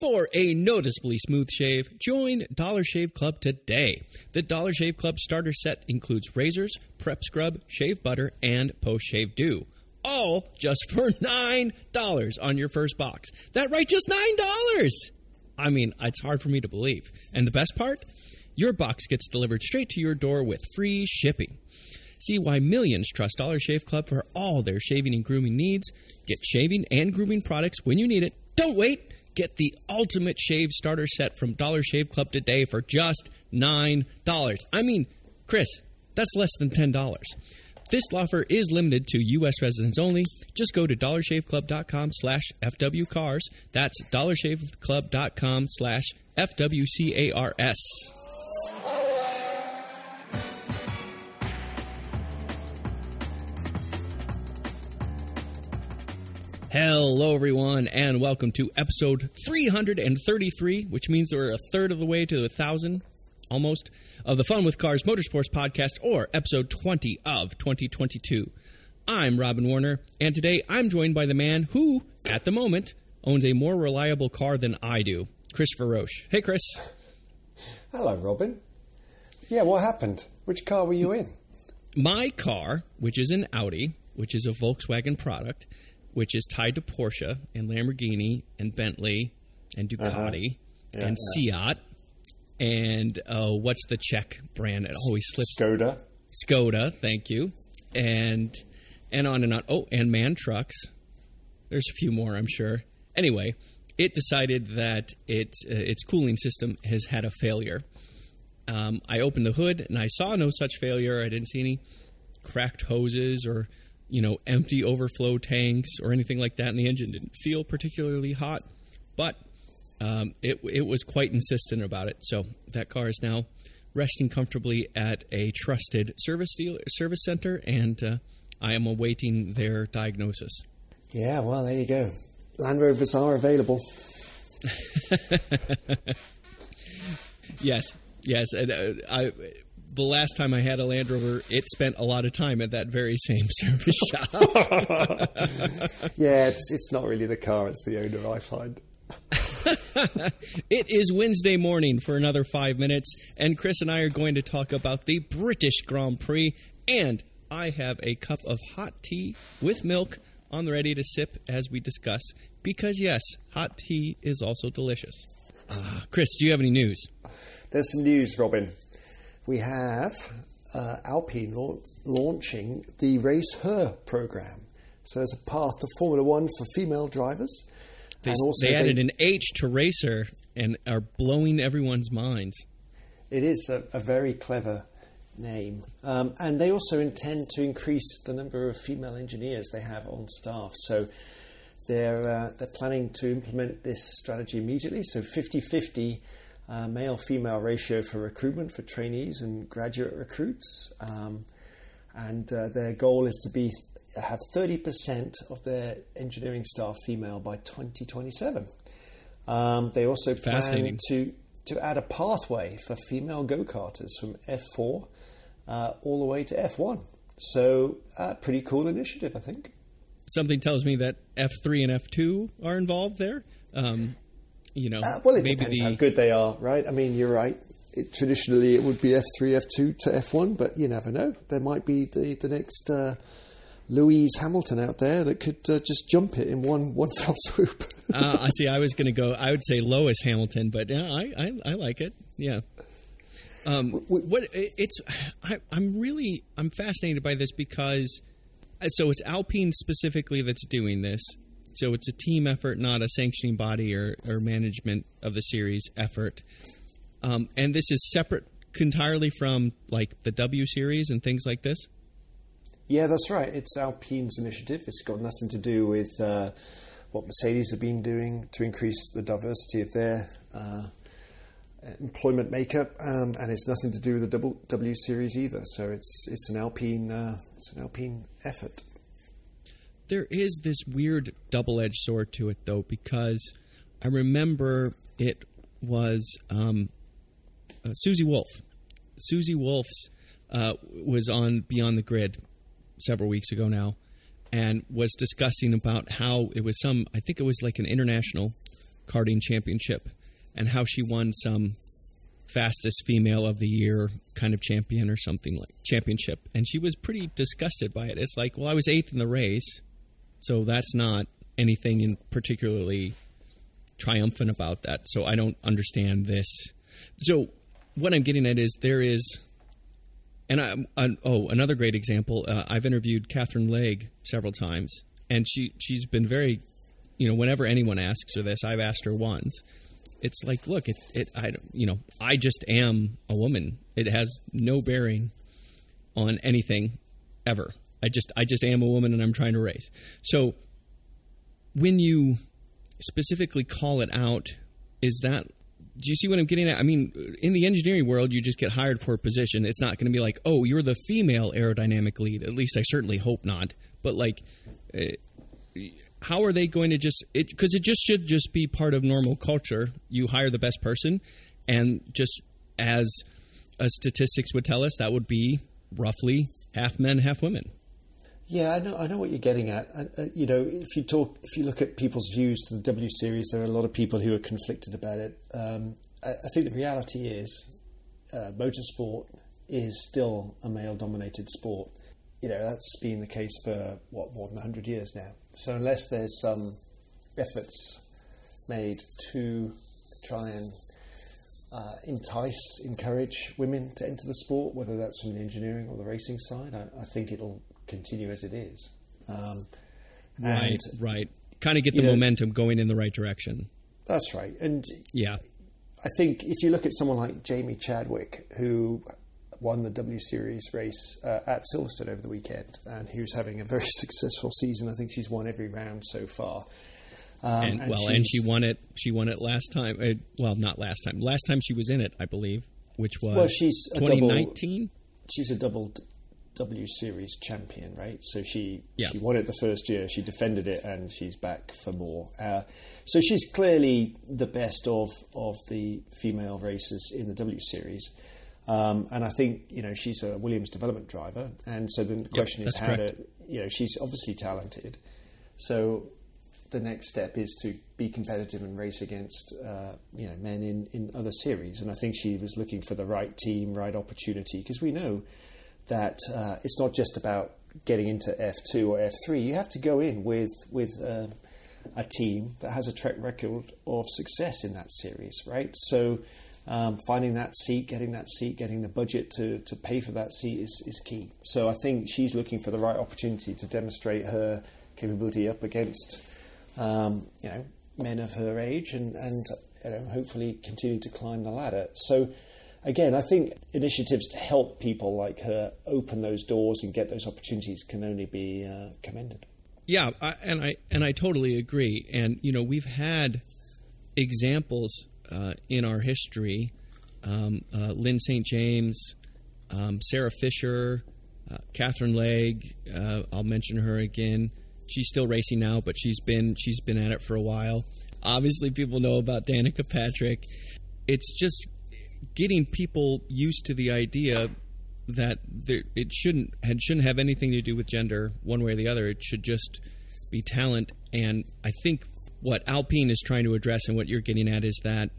For a noticeably smooth shave, join Dollar Shave Club today. The Dollar Shave Club starter set includes razors, prep scrub, shave butter, and post shave dew. All just for $9 on your first box. That right, just $9! I mean, it's hard for me to believe. And the best part? Your box gets delivered straight to your door with free shipping. See why millions trust Dollar Shave Club for all their shaving and grooming needs. Get shaving and grooming products when you need it. Don't wait. Get the ultimate shave starter set from Dollar Shave Club today for just $9. I mean, Chris, that's less than $10. This offer is limited to U.S. residents only. Just go to dollarshaveclub.com slash FWCars. That's dollarshaveclub.com slash FWCARS. Hello, everyone, and welcome to episode 333, which means we're a third of the way to a thousand, almost, of the Fun with Cars Motorsports podcast, or episode 20 of 2022. I'm Robin Warner, and today I'm joined by the man who, at the moment, owns a more reliable car than I do, Christopher Roche. Hey, Chris. Hello, Robin. Yeah, what happened? Which car were you in? My car, which is an Audi, which is a Volkswagen product, which is tied to Porsche and Lamborghini and Bentley and Ducati Yeah, and Seat and uh, what's the Czech brand? It always slips. Skoda. Skoda, thank you, and and on and on. Oh, and Man Trucks. There's a few more, I'm sure. Anyway, it decided that it uh, its cooling system has had a failure. Um, I opened the hood and I saw no such failure. I didn't see any cracked hoses or you know empty overflow tanks or anything like that, and the engine didn't feel particularly hot. But um, it it was quite insistent about it. So that car is now resting comfortably at a trusted service deal service center, and uh, I am awaiting their diagnosis. Yeah, well, there you go. Land Rovers are available. Yes, yes. And, uh, I the last time I had a Land Rover, it spent a lot of time at that very same service shop. Yeah, it's it's not really the car; it's the owner. I find. It is Wednesday morning for another five minutes, and Chris and I are going to talk about the British Grand Prix. And I have a cup of hot tea with milk on the ready to sip as we discuss, because yes, hot tea is also delicious. Ah, Chris, do you have any news? There's some news, Robin. We have uh, Alpine lau- launching the Race Her program. So there's a path to Formula One for female drivers. They, they added an H to racer and are blowing everyone's minds. It is a, a very clever name. Um, and they also intend to increase the number of female engineers they have on staff. So they're, uh, they're planning to implement this strategy immediately. So 50 50 uh, male female ratio for recruitment for trainees and graduate recruits. Um, and uh, their goal is to be have 30% of their engineering staff female by 2027. Um, they also plan to to add a pathway for female go karters from F4 uh, all the way to F1. So, uh, pretty cool initiative, I think. Something tells me that F3 and F2 are involved there. Um, you know, Uh, well, it maybe depends the how good they are, right? I mean, you're right. It, traditionally, it would be F3, F2 to F1, but you never know. There might be the, the next uh, Louise Hamilton out there that could uh, just jump it in one, one fell swoop. uh, I see. I was going to go. I would say Lois Hamilton, but yeah, I, I, I like it. Yeah. Um, what it's I, I'm really I'm fascinated by this because uh, so it's Alpine specifically that's doing this. So it's a team effort, not a sanctioning body or, or management of the series effort. Um, and this is separate entirely from like the W series and things like this. Yeah, that's right. It's Alpine's initiative. It's got nothing to do with uh, what Mercedes have been doing to increase the diversity of their uh, employment makeup, um, and it's nothing to do with the W series either. So it's it's an Alpine uh, it's an Alpine effort. There is this weird double edged sword to it, though, because I remember it was um, uh, Susie Wolff. Susie Wolff's uh, was on Beyond the Grid several weeks ago now, and was discussing about how it was some. I think it was like an international karting championship and how she won some fastest female of the year kind of champion or something like championship and she was pretty disgusted by it it's like well i was eighth in the race so that's not anything in particularly triumphant about that so i don't understand this so what i'm getting at is there is and I, I oh another great example uh, i've interviewed Katherine Legge several times and she she's been very you know whenever anyone asks her this i've asked her once it's like, look, it, it, I, you know, I just am a woman. It has no bearing on anything ever. I just, I just am a woman, and I'm trying to race. So, when you specifically call it out, is that? Do you see what I'm getting at? I mean, in the engineering world, you just get hired for a position. It's not going to be like, oh, you're the female aerodynamic lead. At least I certainly hope not. But like, uh, how are they going to just it because it just should just be part of normal culture you hire the best person and just as a statistics would tell us that would be roughly half men half women yeah, I know. I know what you're getting at. Uh, you know, if you talk, if you look at people's views to the W Series, there are a lot of people who are conflicted about it. Um, I, I, think the reality is, uh, motorsport is still a male-dominated sport. You know, that's been the case for what more than hundred years now. So unless there's some efforts made to try and uh, entice, encourage women to enter the sport, whether that's from the engineering or the racing side, I, I think it'll continue as it is. Um, right, right. Kind of get the momentum know, going in the right direction. That's right. And yeah, I think if you look at someone like Jamie Chadwick, who won the W Series race uh, at Silverstone over the weekend, and who's having a very successful season. I think she's won every round so far. Um, and, and, well, and she won it. She won it last time. Uh, well, not last time. Last time she was in it, I believe, which was well, she's 2019. she's a double W Series champion, right? So she yeah. she won it the first year. She defended it, and she's back for more. Uh, so she's clearly the best of of the female racers in the W Series. Um, and I think you know she's a Williams development driver, and so the question yep, is how correct. to you know she's obviously talented. So the next step is to be competitive and race against uh, you know men in, in other series. And I think she was looking for the right team, right opportunity, because we know that uh, it's not just about getting into F two or F three. You have to go in with with uh, a team that has a track record of success in that series, right? So um, finding that seat, getting that seat, getting the budget to, to pay for that seat is, is key. So I think she's looking for the right opportunity to demonstrate her capability up against um, you know men of her age and and you know, hopefully continue to climb the ladder. So again, I think initiatives to help people like her open those doors and get those opportunities can only be uh, commended. Yeah, I, and I and I totally agree. And you know, we've had examples uh, in our history. Um, uh, Lyn St. James, um, Sarah Fisher, uh, Katherine Legge. Uh, I'll mention her again. She's still racing now, but she's been she's been at it for a while. Obviously, people know about Danica Patrick. It's just getting people used to the idea that there, it shouldn't shouldn't have anything to do with gender one way or the other. It should just be talent. And I think what Alpine is trying to address and what you're getting at is that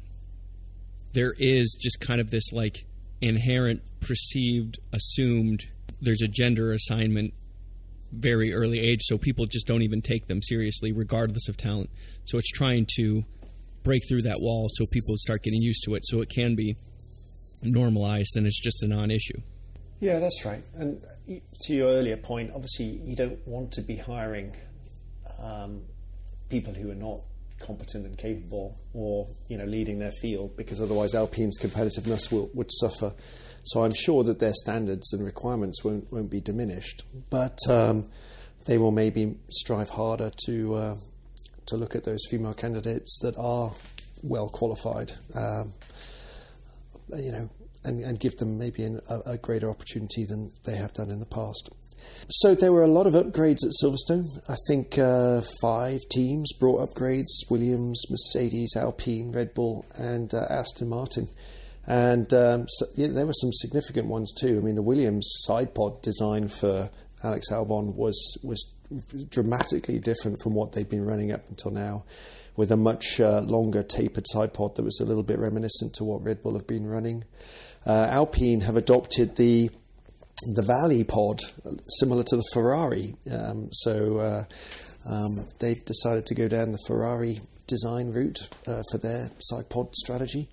there is just kind of this like inherent perceived assumed there's a gender assignment very early age so people just don't even take them seriously regardless of talent so it's trying to break through that wall so people start getting used to it so it can be normalized and it's just a non-issue yeah that's right and to your earlier point obviously you don't want to be hiring um, people who are not competent and capable or you know leading their field because otherwise Alpine's competitiveness will, would suffer. So I'm sure that their standards and requirements won't won't be diminished, but um, they will maybe strive harder to uh, to look at those female candidates that are well qualified, um, you know, and, and, give them maybe an, a, a greater opportunity than they have done in the past. So there were a lot of upgrades at Silverstone. I think uh, five teams brought upgrades: Williams, Mercedes, Alpine, Red Bull, and uh, Aston Martin. And um, so, yeah, there were some significant ones too. I mean, the Williams side pod design for Alex Albon was was dramatically different from what they've been running up until now with a much uh, longer tapered side pod that was a little bit reminiscent to what Red Bull have been running. Uh, Alpine have adopted the the Valley pod, similar to the Ferrari. Um, so uh, um, they've decided to go down the Ferrari design route uh, for their side pod strategy.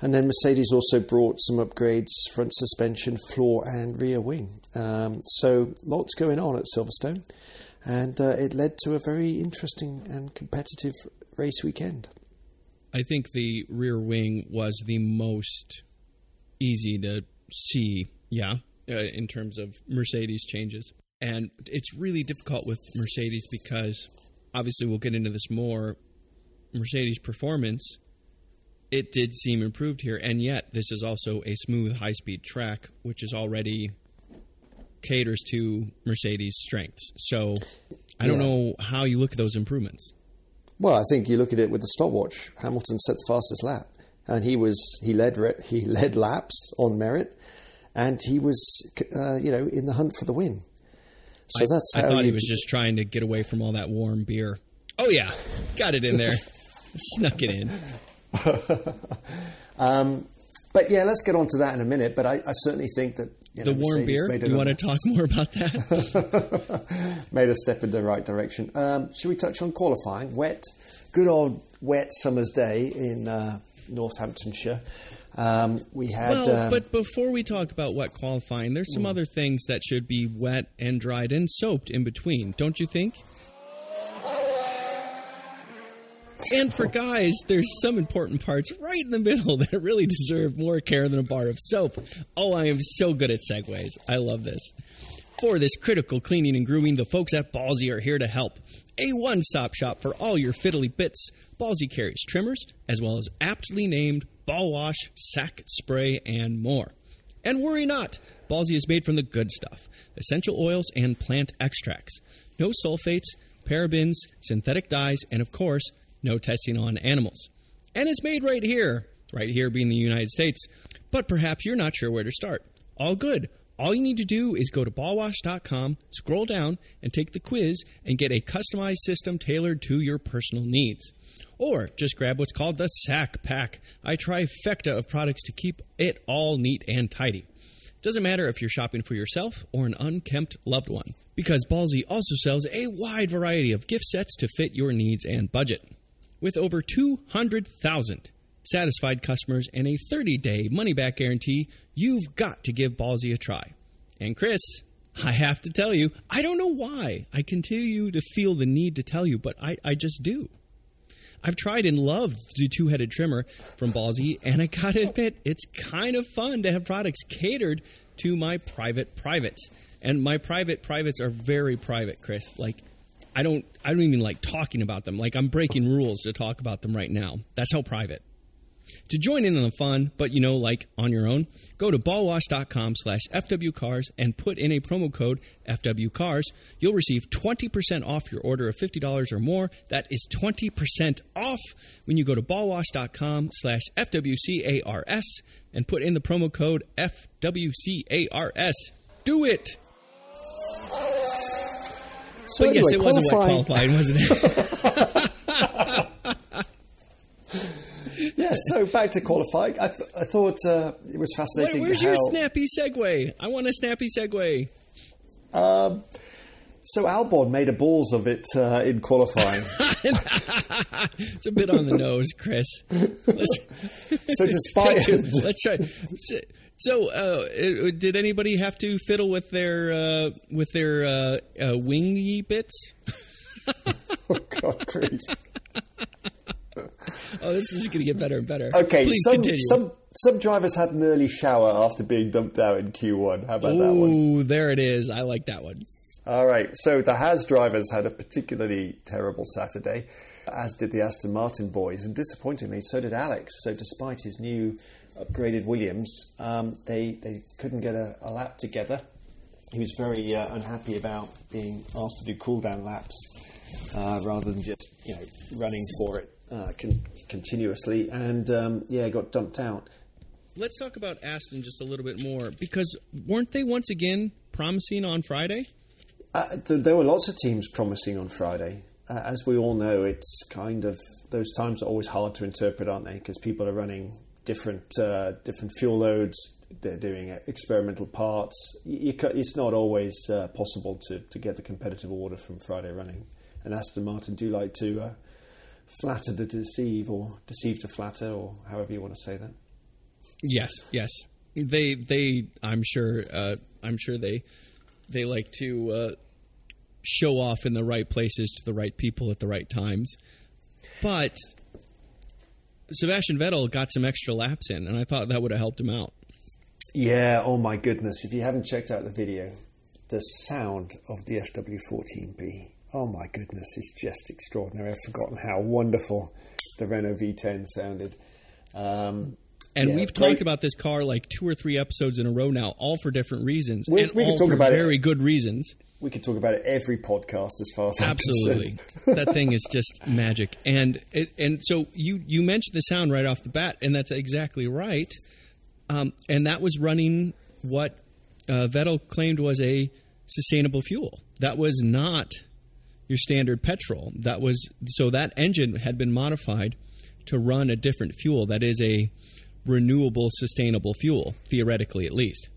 And then Mercedes also brought some upgrades front suspension, floor, and rear wing. Um, so lots going on at Silverstone. And uh, it led to a very interesting and competitive race weekend. I think the rear wing was the most easy to see, yeah, uh, in terms of Mercedes changes. And it's really difficult with Mercedes because obviously we'll get into this more. Mercedes performance, it did seem improved here, and yet this is also a smooth, high speed track, which is already caters to Mercedes' strengths. So I don't Yeah. know how you look at those improvements. Well, I think you look at it with the stopwatch. Hamilton set the fastest lap, and he was he led he led laps on merit, and he was uh, you know in the hunt for the win. So I, that's I thought he was just trying to get away from all that warm beer. Oh yeah, got it in there, snuck it in. Um, but yeah, let's get on to that in a minute. But I, I certainly think that you The warm Mercedes beer. You want to talk more about that? made a step in the right direction. Um, should we touch on qualifying? Wet, good old wet summer's day in uh, Northamptonshire. Um, we had. well, um, but before we talk about wet qualifying, there's some other things that should be wet and dried and soaped in between, don't you think? And for guys, there's some important parts right in the middle that really deserve more care than a bar of soap. Oh, I am so good at segues. I love this. For this critical cleaning and grooming, the folks at Ballsy are here to help. A one stop shop for all your fiddly bits. Ballsy carries trimmers, as well as aptly named ball wash, sack spray, and more. And worry not, Ballsy is made from the good stuff essential oils and plant extracts. No sulfates, parabens, synthetic dyes, and of course, no testing on animals. And it's made right here, right here being the United States. But perhaps you're not sure where to start. All good. All you need to do is go to ballwash.com, scroll down, and take the quiz and get a customized system tailored to your personal needs. Or just grab what's called the Sack Pack, a trifecta of products to keep it all neat and tidy. Doesn't matter if you're shopping for yourself or an unkempt loved one, because Ballsy also sells a wide variety of gift sets to fit your needs and budget. With over 200,000 satisfied customers and a 30 day money back guarantee, you've got to give Ballsy a try. And Chris, I have to tell you, I don't know why I continue to feel the need to tell you, but I, I just do. I've tried and loved the two headed trimmer from Ballsy, and I gotta admit, it's kind of fun to have products catered to my private privates. And my private privates are very private, Chris. Like, I don't, I don't even like talking about them. Like, I'm breaking rules to talk about them right now. That's how private. To join in on the fun, but you know, like on your own, go to ballwash.com slash FWCars and put in a promo code FWCars. You'll receive 20% off your order of $50 or more. That is 20% off when you go to ballwash.com slash FWCARS and put in the promo code FWCARS. Do it! So But yes, anyway, it wasn't wet qualifying- qualifying, wasn't it? yeah, so back to qualifying. I, th- I thought uh, it was fascinating. where's how, your snappy segue? I want a snappy segue. Um, so Albon made a balls of it uh, in qualifying. It's a bit on the nose, Chris. Let's, so despite let's try. So, uh, uh, did anybody have to fiddle with their uh, with their uh, uh, wingy bits? oh God, grief. Oh, this is going to get better and better. Okay, Please some continue. some some drivers had an early shower after being dumped out in Q1. How about that one? Ooh, there it is. I like that one. All right, so the Haas drivers had a particularly terrible Saturday, as did the Aston Martin boys, and disappointingly, so did Alex. So, despite his new upgraded Williams, um, they they couldn't get a, a lap together. He was very uh, unhappy about being asked to do cool down laps uh, rather than just you know running for it uh, con- continuously, and um, yeah, got dumped out. Let's talk about Aston just a little bit more because weren't they once again promising on Friday? Uh, th- there were lots of teams promising on Friday. Uh, as we all know, it's kind of those times are always hard to interpret, aren't they? Because people are running different uh, different fuel loads. They're doing experimental parts. You, you, it's not always uh, possible to, to get the competitive order from Friday running. And Aston Martin do like to uh, flatter to deceive, or deceive to flatter, or however you want to say that. Yes, yes. They they. I'm sure. Uh, I'm sure they they like to uh, show off in the right places to the right people at the right times. But Sebastian Vettel got some extra laps in, and I thought that would have helped him out. Yeah, oh my goodness. If you haven't checked out the video, the sound of the FW14B, oh my goodness, it's just extraordinary. I've forgotten how wonderful the Renault V10 sounded. Um, and yeah, we've talked great. about this car like two or three episodes in a row now, all for different reasons, we, and we all for very it. good reasons we could talk about it every podcast as far as absolutely. that thing is just magic. And it, and so you you mentioned the sound right off the bat and that's exactly right. Um, and that was running what uh, Vettel claimed was a sustainable fuel. That was not your standard petrol. That was so that engine had been modified to run a different fuel that is a renewable sustainable fuel theoretically at least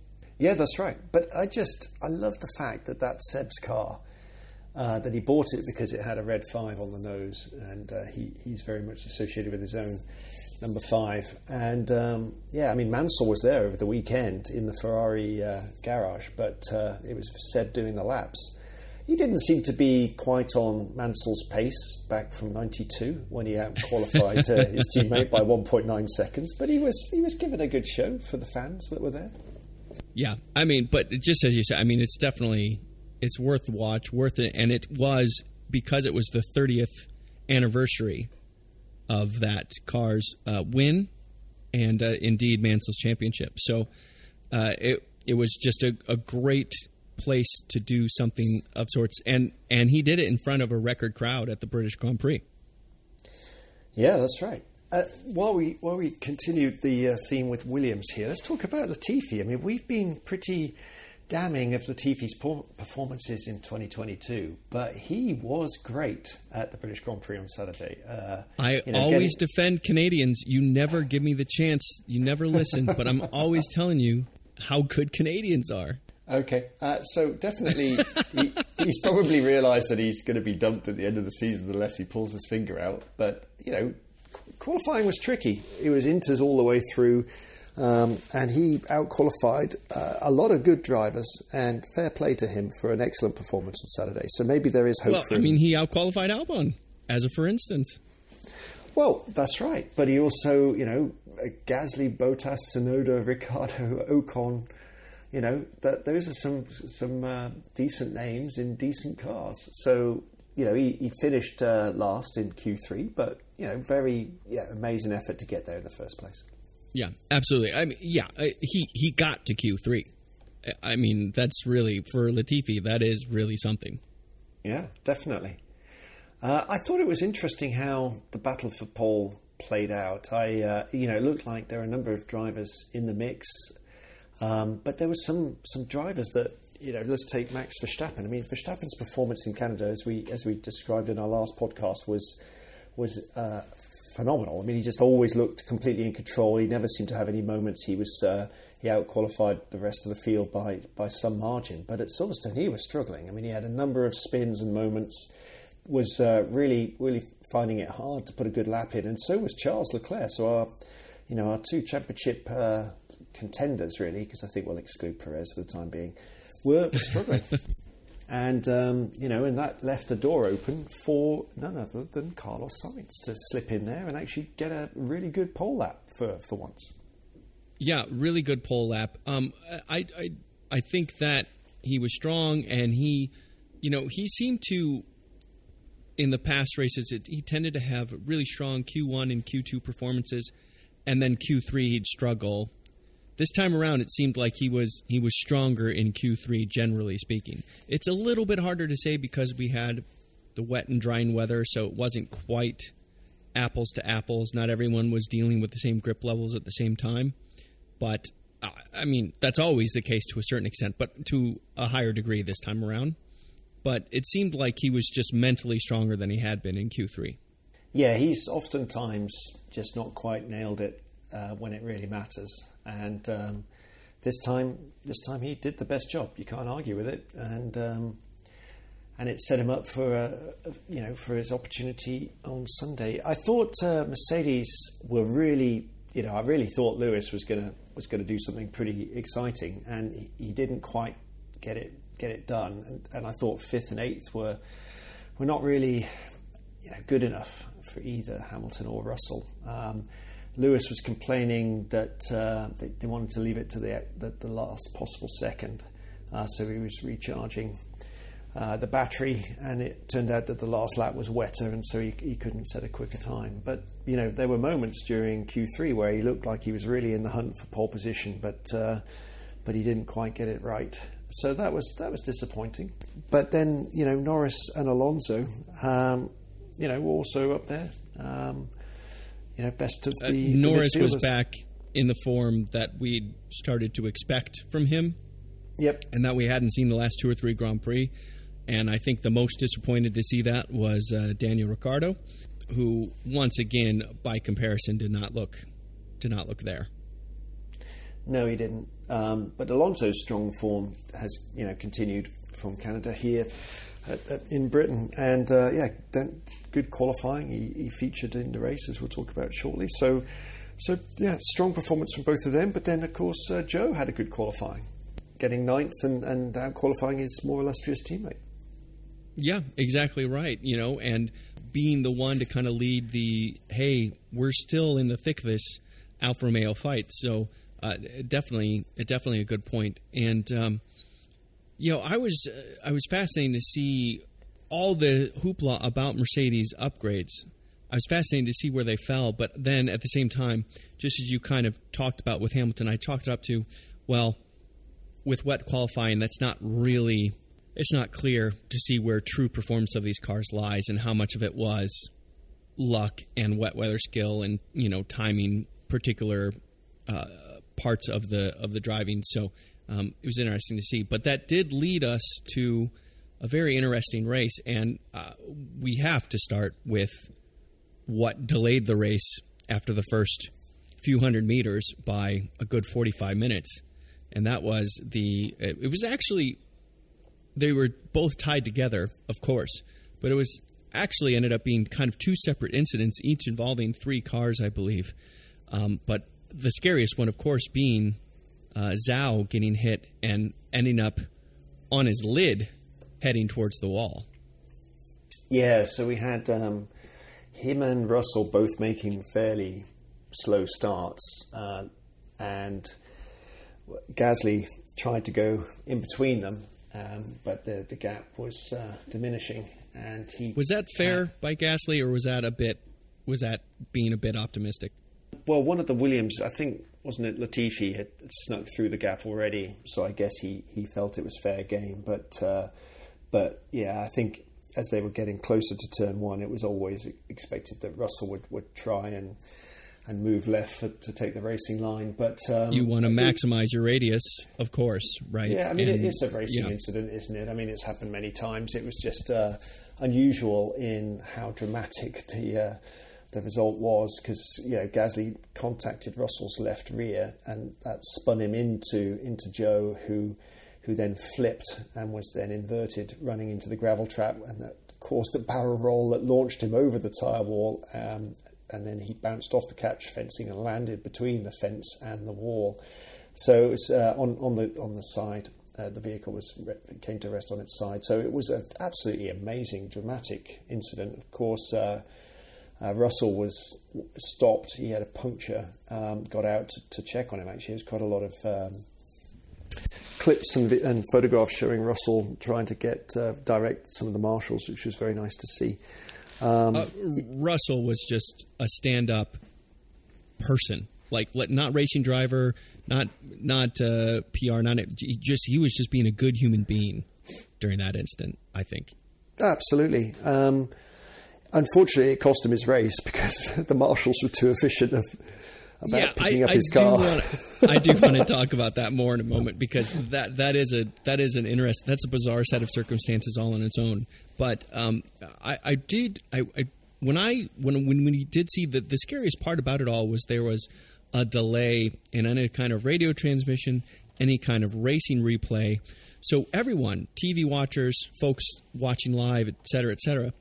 yeah, that's right. But I just, I love the fact that that's Seb's car. Uh, that he bought it because it had a red five on the nose, and uh, he, he's very much associated with his own number five. And um, yeah, I mean, Mansell was there over the weekend in the Ferrari uh, garage, but uh, it was Seb doing the laps. He didn't seem to be quite on Mansell's pace back from '92 when he out qualified uh, his teammate by 1.9 seconds, but he was he was given a good show for the fans that were there. Yeah, I mean, but just as you said, I mean, it's definitely it's worth watch, worth it, and it was because it was the 30th anniversary of that car's uh, win, and uh, indeed Mansell's championship. So uh, it it was just a, a great place to do something of sorts, and and he did it in front of a record crowd at the British Grand Prix. Yeah, that's right. Uh, while we while we continue the uh, theme with Williams here, let's talk about Latifi. I mean, we've been pretty damning of Latifi's performances in 2022, but he was great at the British Grand Prix on Saturday. Uh, I you know, always getting... defend Canadians. You never give me the chance. You never listen, but I'm always telling you how good Canadians are. Okay, uh, so definitely he, he's probably realised that he's going to be dumped at the end of the season unless he pulls his finger out. But you know, qualifying was tricky. It was inters all the way through, um, and he outqualified uh, a lot of good drivers. And fair play to him for an excellent performance on Saturday. So maybe there is hope well. I mean, he outqualified Albon, as a for instance. Well, that's right. But he also, you know, Gasly, Bottas, Tsunoda, Ricciardo, Ocon. You know, that those are some some uh, decent names in decent cars. So you know, he, he finished uh, last in Q3, but you know, very yeah, amazing effort to get there in the first place. Yeah, absolutely. I mean, yeah, he he got to Q3. I mean, that's really for Latifi. That is really something. Yeah, definitely. Uh, I thought it was interesting how the battle for pole played out. I, uh, you know, it looked like there were a number of drivers in the mix, um, but there were some some drivers that you know, let's take Max Verstappen. I mean, Verstappen's performance in Canada, as we as we described in our last podcast, was was uh, phenomenal. I mean, he just always looked completely in control. He never seemed to have any moments. He was uh, he outqualified the rest of the field by by some margin. But at Silverstone, he was struggling. I mean, he had a number of spins and moments. Was uh, really really finding it hard to put a good lap in, and so was Charles Leclerc. So our you know our two championship uh, contenders really, because I think we'll exclude Perez for the time being were struggling. and, um, you know, and that left the door open for none other than Carlos Sainz to slip in there and actually get a really good pole lap for, for once. Yeah, really good pole lap. Um, I, I, I think that he was strong and he, you know, he seemed to, in the past races, it, he tended to have really strong Q1 and Q2 performances, and then Q3 he'd struggle this time around, it seemed like he was he was stronger in Q3, generally speaking. It's a little bit harder to say because we had the wet and drying weather, so it wasn't quite apples to apples. Not everyone was dealing with the same grip levels at the same time, but uh, I mean that's always the case to a certain extent, but to a higher degree this time around. But it seemed like he was just mentally stronger than he had been in Q3. Yeah, he's oftentimes just not quite nailed it uh, when it really matters, and um, this time, this time he did the best job. You can't argue with it, and um, and it set him up for a, you know for his opportunity on Sunday. I thought uh, Mercedes were really, you know, I really thought Lewis was gonna was to do something pretty exciting, and he, he, didn't quite get it get it done. And, and, I thought fifth and eighth were were not really you know, good enough for either Hamilton or Russell. Um, Lewis was complaining that uh, they, they, wanted to leave it to the, the, the last possible second, uh, so he was recharging uh, the battery, and it turned out that the last lap was wetter, and so he, he, couldn't set a quicker time. But you know, there were moments during Q3 where he looked like he was really in the hunt for pole position, but uh, but he didn't quite get it right. So that was that was disappointing. But then you know, Norris and Alonso, um, you know, were also up there. Um, you know, best of uh, the uh, Norris was back in the form that we started to expect from him. Yep, and that we hadn't seen the last two or three Grand Prix. And I think the most disappointed to see that was uh, Daniel Ricciardo, who once again, by comparison, did not look did not look there. No, he didn't. Um, but Alonso's strong form has you know continued from Canada here at, at, in Britain, and uh, yeah, good qualifying. He, he, featured in the race as we'll talk about shortly. So, so yeah, strong performance from both of them. But then of course uh, Zhou had a good qualifying, getting ninth and and out qualifying his more illustrious teammate. Yeah, exactly right. You know, and being the one to kind of lead the hey, we're still in the thick of this Alfa Romeo fight. So uh, definitely, definitely a good point. And um, you know, I was uh, I was fascinated to see all the hoopla about Mercedes upgrades. I was fascinated to see where they fell, but then at the same time, just as you kind of talked about with Hamilton, I talked it up to, well, with wet qualifying, that's not really it's not clear to see where true performance of these cars lies and how much of it was luck and wet weather skill and you know timing particular uh, parts of the of the driving. So um, it was interesting to see, but that did lead us to a very interesting race, and uh, we have to start with what delayed the race after the first few hundred meters by a good 45 minutes and that was the it was actually they were both tied together, of course, but it was actually ended up being kind of two separate incidents, each involving three cars, I believe. Um, but the scariest one, of course, being uh, Zhou getting hit and ending up on his lid, heading towards the wall. Yeah, so we had um, him and Russell both making fairly slow starts, uh, and Gasly tried to go in between them um, but the the gap was uh, diminishing, and he was that fair by Gasly, or was that a bit was that being a bit optimistic? Well, one of the Williams, I think, wasn't it Latifi had snuck through the gap already, so I guess he, he felt it was fair game. But uh, but yeah, I think as they were getting closer to turn one, it was always expected that Russell would, would try and and move left for, to take the racing line. But um, you want to maximize your radius, of course, right? Yeah, I mean and, it is a racing yeah. incident, isn't it? I mean it's happened many times. It was just uh, unusual in how dramatic the uh, the result was because you know Gasly contacted Russell's left rear and that spun him into into Zhou who who then flipped and was then inverted running into the gravel trap and that caused a barrel roll that launched him over the tyre wall um, and then he bounced off the catch fencing and landed between the fence and the wall. So it was uh, on on the on the side. Uh, the vehicle was came to rest on its side. So it was an absolutely amazing, dramatic incident. Of course, uh, uh, Russell was stopped. He had a puncture. Um, got out to, to, check on him. Actually, there's quite a lot of um, clips and, and, photographs showing Russell trying to get uh, direct some of the marshals, which was very nice to see. Um, uh, Russell was just a stand-up person, like not racing driver, not not uh, PR, not he just he was just being a good human being during that instant. I think absolutely. Um, unfortunately, it cost him his race because the marshals were too efficient of about yeah, picking I, up his I car. Do wanna, I do want to talk about that more in a moment because that that is a that is an interest. That's a bizarre set of circumstances all on its own. But um, I, I did I, I when I when when we did see the the scariest part about it all was there was a delay in any kind of radio transmission, any kind of racing replay. So everyone, TV watchers, folks watching live, et cetera, et cetera,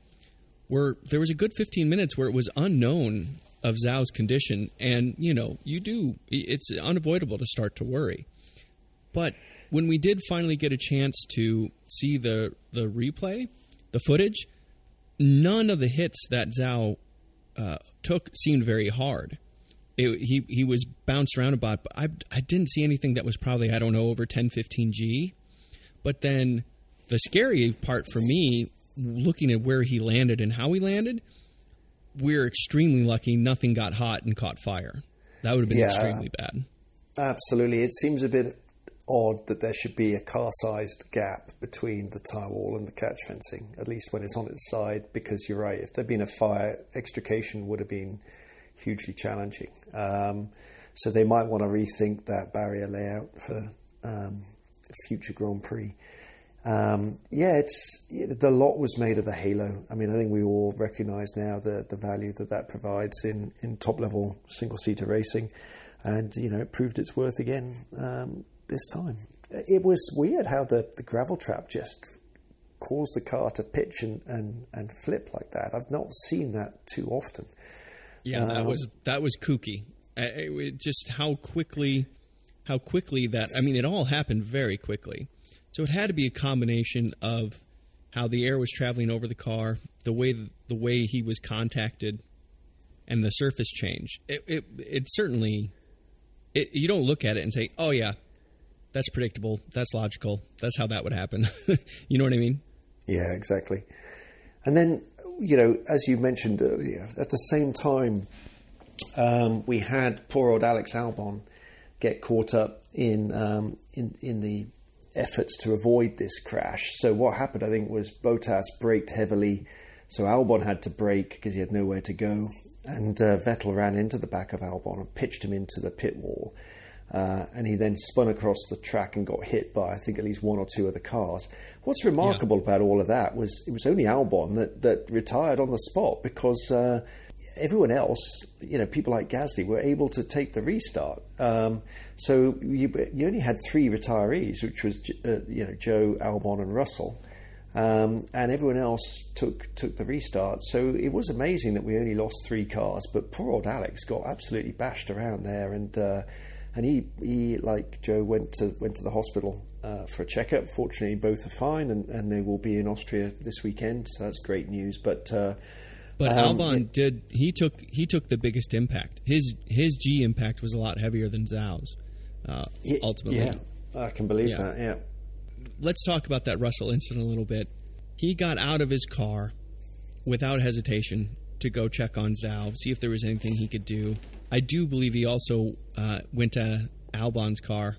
were there was a good 15 minutes where it was unknown of Zhou's condition, and you know you do it's unavoidable to start to worry. But when we did finally get a chance to see the the replay, the footage, none of the hits that Zhou uh, took seemed very hard. It, he he was bounced around a about, but I I didn't see anything that was probably I don't know over 10 15 G. But then the scary part for me, looking at where he landed and how he landed, we're extremely lucky nothing got hot and caught fire. That would have been yeah, extremely bad. Absolutely, it seems a bit odd that there should be a car-sized gap between the tire wall and the catch fencing, at least when it's on its side. Because you're right, if there'd been a fire, extrication would have been hugely challenging. Um, so they might want to rethink that barrier layout for um, future Grand Prix. Um, yeah, it's the lot was made of the halo. I mean, I think we all recognise now the the value that that provides in in top level single seater racing, and you know it proved its worth again um, this time. It was weird how the, the gravel trap just caused the car to pitch and, and, and flip like that. I've not seen that too often. Yeah, that um, was that was kooky. It, it just how quickly, how quickly that. I mean, it all happened very quickly. So it had to be a combination of how the air was traveling over the car, the way the way he was contacted, and the surface change. It it, it certainly. It, you don't look at it and say, "Oh yeah, that's predictable. That's logical. That's how that would happen." you know what I mean? Yeah, exactly. And then, you know, as you mentioned earlier, at the same time, um, we had poor old Alex Albon get caught up in um, in in the efforts to avoid this crash. So what happened, I think, was Bottas braked heavily, so Albon had to brake because he had nowhere to go, and uh, Vettel ran into the back of Albon and pitched him into the pit wall. Uh, and he then spun across the track and got hit by, I think, at least one or two of the cars. What's remarkable yeah. about all of that was it was only Albon that, that retired on the spot because uh, everyone else, you know, people like Gasly were able to take the restart. Um, so you, you, only had three retirees, which was uh, you know Zhou, Albon, and Russell, um, and everyone else took took the restart. So it was amazing that we only lost three cars, but poor old Alex got absolutely bashed around there, and uh, and he he like Zhou went to went to the hospital uh, for a checkup. Fortunately, both are fine, and, and they will be in Austria this weekend. So that's great news. But uh, but um, Albon it, did he took he took the biggest impact. His his G impact was a lot heavier than Zhou's. Uh, ultimately, yeah, I can believe yeah. that. Yeah. Let's talk about that Russell incident a little bit. He got out of his car without hesitation to go check on Zhou, see if there was anything he could do. I do believe he also uh, went to Albon's car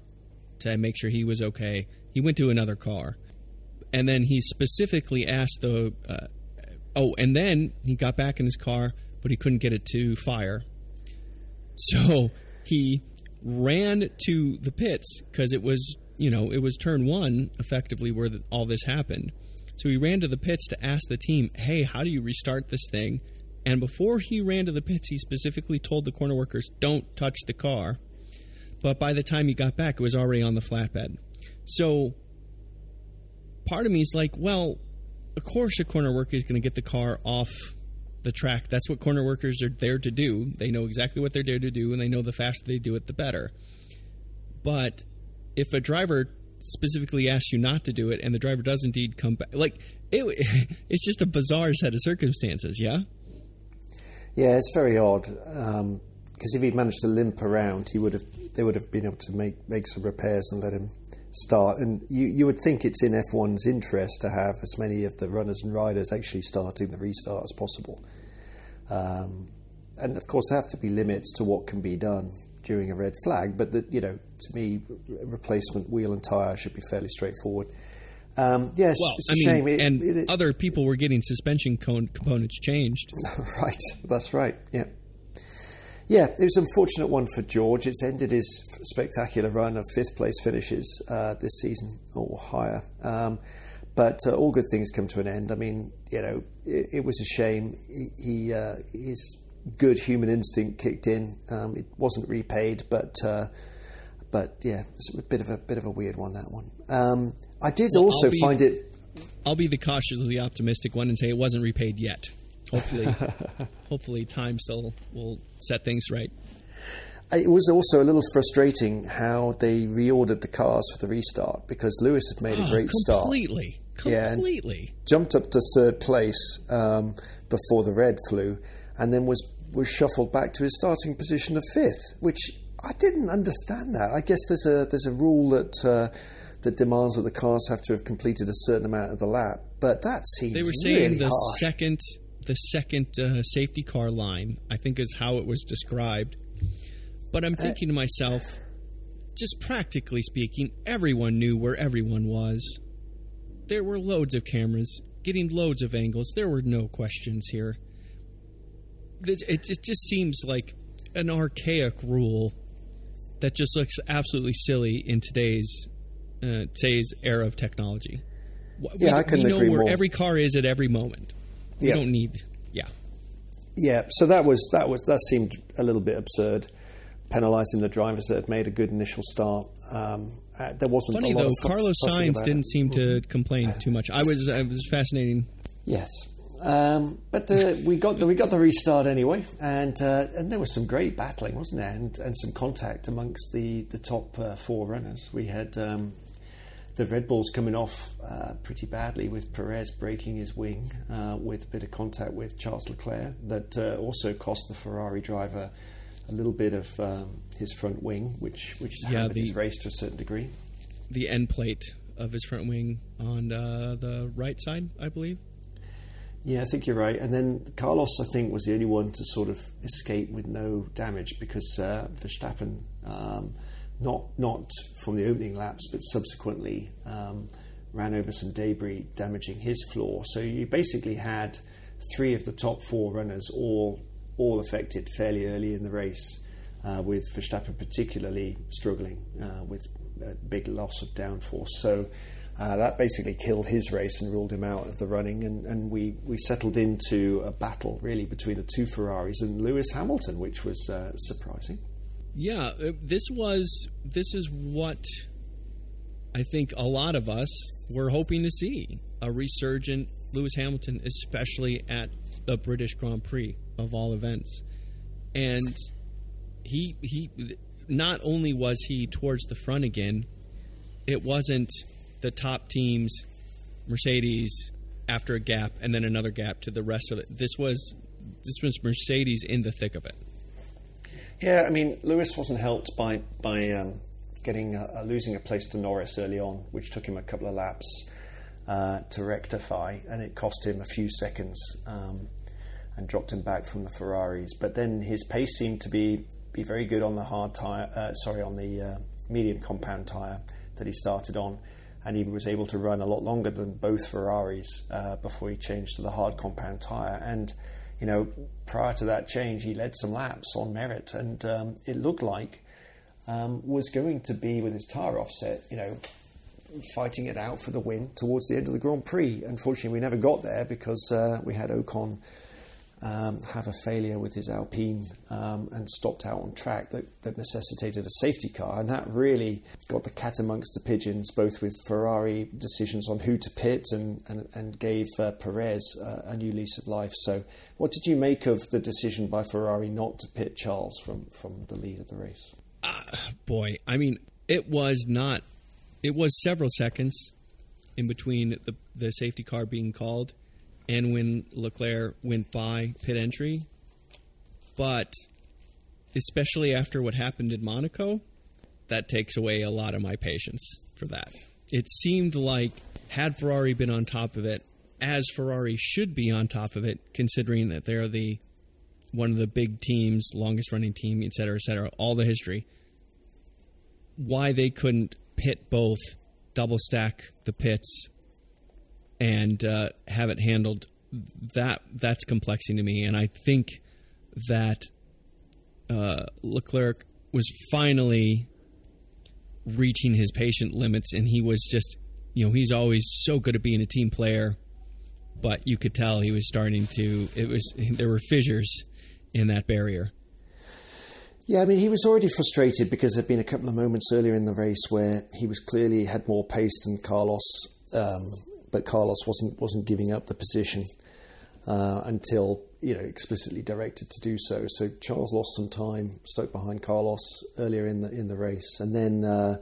to make sure he was okay. He went to another car, and then he specifically asked the uh, Oh, and then he got back in his car, but he couldn't get it to fire. So he ran to the pits because it was, you know, it was turn one effectively where the, all this happened. So he ran to the pits to ask the team, hey, how do you restart this thing? And before he ran to the pits, he specifically told the corner workers, don't touch the car. But by the time he got back, it was already on the flatbed. So part of me is like, well, of course, a corner worker is going to get the car off the track. That's what corner workers are there to do. They know exactly what they're there to do, and they know the faster they do it, the better. But if a driver specifically asks you not to do it, and the driver does indeed come back, like it, it's just a bizarre set of circumstances. Yeah. Yeah, it's very odd because um, if he'd managed to limp around, he would have. They would have been able to make make some repairs and let him start. And you, you would think it's in F1's interest to have as many of the runners and riders actually starting the restart as possible. Um, and of course, there have to be limits to what can be done during a red flag. But the, you know, to me, replacement wheel and tyre should be fairly straightforward. Um, yes, well, it's a I shame. Mean, it, and it, other people were getting suspension components changed. right, that's right. Yeah. Yeah, it was an unfortunate one for George. It's ended his spectacular run of fifth place finishes uh, this season or higher. Um, but uh, all good things come to an end. I mean, you know, it, it was a shame. He, he uh, his good human instinct kicked in. Um, it wasn't repaid, but uh, but yeah, it's a bit of a bit of a weird one that one. Um, I did Well, also be- find it. I'll be the cautiously optimistic one and say it wasn't repaid yet. Hopefully, hopefully, time still will set things right. It was also a little frustrating how they reordered the cars for the restart because Lewis had made a Oh, great start. completely, Yeah, completely. jumped up to third place um, before the red flew, and then was was shuffled back to his starting position of fifth, which I didn't understand. That I guess there's a there's a rule that uh, that demands that the cars have to have completed a certain amount of the lap, but that seems They were saying really the harsh. second the second uh, safety car line, I think, is how it was described. But Uh, I'm thinking to myself, just practically speaking, everyone knew where everyone was. There were loads of cameras, getting loads of angles. There were no questions here. It, it, it just seems like an archaic rule that just looks absolutely silly in today's uh, today's era of technology. W- Yeah, we, I couldn't we know agree where more. every car is at every moment. We Yeah. don't need, yeah. Yeah, so that was that was that seemed a little bit absurd, penalising the drivers that had made a good initial start. Um, uh, there wasn't Funny a lot though, of Carlos fussing Sainz didn't it. seem to complain too much. I was, I was fascinating. Yes, um, but the, we got the we got the restart anyway, and uh, and there was some great battling, wasn't there, and, and some contact amongst the the top uh, four runners. We had um, the Red Bulls coming off uh, pretty badly with Perez breaking his wing uh, with a bit of contact with Charles Leclerc. That uh, also cost the Ferrari driver a little bit of um, his front wing, which which Yeah, hampered the- his race to a certain degree. The end plate of his front wing on uh, the right side, I believe. Yeah, I think you're right. And then Carlos, I think, was the only one to sort of escape with no damage because uh, Verstappen, um, not not from the opening laps, but subsequently um, ran over some debris, damaging his floor. So you basically had three of the top four runners all all affected fairly early in the race, uh, with Verstappen particularly struggling uh, with a big loss of downforce. So. Uh, that basically killed his race and ruled him out of the running, and, and we, we settled into a battle really between the two Ferraris and Lewis Hamilton, which was uh, surprising. Yeah, uh, this was this is what I think a lot of us were hoping to see a resurgent Lewis Hamilton, especially at the British Grand Prix of all events, and he he not only was he towards the front again, it wasn't the top teams, Mercedes after a gap and then another gap to the rest of it. This was this was Mercedes in the thick of it. Yeah, I mean, Lewis wasn't helped by by um, getting losing a place to Norris early on, which took him a couple of laps uh, to rectify, and it cost him a few seconds um, and dropped him back from the Ferraris. But then his pace seemed to be be very good on the hard tire, uh, sorry, on the uh, medium compound tire that he started on. And he was able to run a lot longer than both Ferraris uh, before he changed to the hard compound tire. And you know, prior to that change, he led some laps on merit, and um, it looked like um, was going to be with his tyre offset, you know, fighting it out for the win towards the end of the Grand Prix. Unfortunately, we never got there because uh, we had Ocon um, have a failure with his Alpine um, and stopped out on track that, that necessitated a safety car, and that really got the cat amongst the pigeons, both with Ferrari decisions on who to pit and, and, and gave uh, Perez uh, a new lease of life. So, what did you make of the decision by Ferrari not to pit Charles from, from the lead of the race? boy, I mean, it was not. It was several seconds in between the the safety car being called and when Leclerc went by pit entry, but especially after what happened in Monaco, that takes away a lot of my patience for that. It seemed like had Ferrari been on top of it, as Ferrari should be on top of it, considering that they're the one of the big teams, longest running team, et cetera, et cetera, all the history. Why they couldn't pit both, double stack the pits, and uh, have it handled that that's complexing to me, and I think that uh, Leclerc was finally reaching his patient limits, and he was just you know, he's always so good at being a team player, but you could tell he was starting to. It was there were fissures in that barrier. Yeah, I mean, he was already frustrated because there'd been a couple of moments earlier in the race where he was clearly had more pace than Carlos, um, but Carlos wasn't wasn't giving up the position uh, until you know explicitly directed to do so. So Charles lost some time, stuck behind Carlos earlier in the in the race, and then. Uh,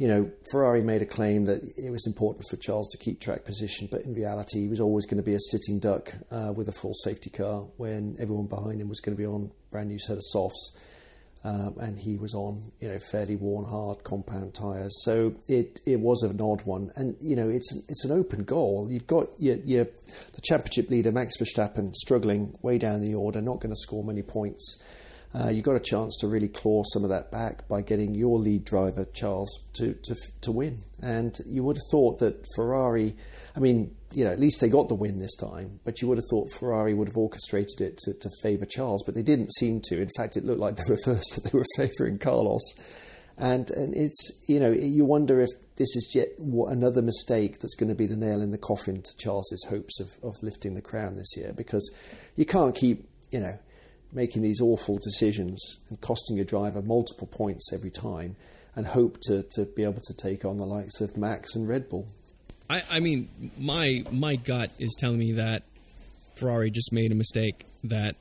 you know, Ferrari made a claim that it was important for Charles to keep track position, but in reality, he was always going to be a sitting duck uh, with a full safety car when everyone behind him was going to be on brand new set of softs um, and he was on you know fairly worn hard compound tyres. So it it was an odd one, and you know it's it's an open goal. You've got your, your the championship leader Max Verstappen struggling way down the order, not going to score many points. Uh, you got a chance to really claw some of that back by getting your lead driver Charles to to to win, and you would have thought that Ferrari. I mean, you know, at least they got the win this time. But you would have thought Ferrari would have orchestrated it to, to favour Charles, but they didn't seem to. In fact, it looked like the reverse that they were favouring Carlos. And and it's you know you wonder if this is yet another mistake that's going to be the nail in the coffin to Charles's hopes of, of lifting the crown this year because you can't keep you know making these awful decisions and costing your driver multiple points every time and hope to, to be able to take on the likes of Max and Red Bull. I, I mean, my my gut is telling me that Ferrari just made a mistake that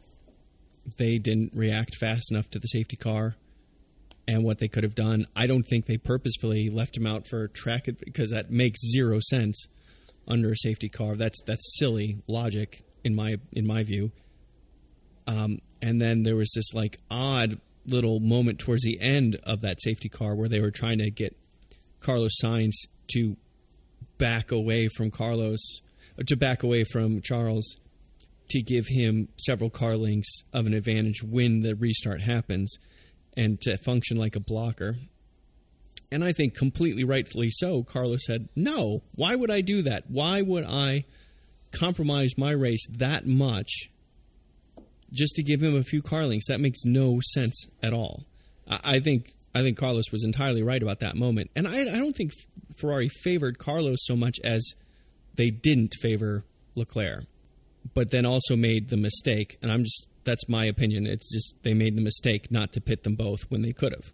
they didn't react fast enough to the safety car and what they could have done. I don't think they purposefully left him out for track because that makes zero sense under a safety car. That's that's silly logic in my in my view. Um, and then there was this like odd little moment towards the end of that safety car where they were trying to get Carlos Sainz to back away from Carlos, to back away from Charles, to give him several car lengths of an advantage when the restart happens, and to function like a blocker. And I think completely rightfully so, Carlos said, No, why would I do that? Why would I compromise my race that much just to give him a few car lengths? That makes no sense at all. I think I think Carlos was entirely right about that moment. And I, I don't think Ferrari favored Carlos so much as they didn't favor Leclerc, but then also made the mistake. And I'm just that's my opinion. It's just they made the mistake not to pit them both when they could have.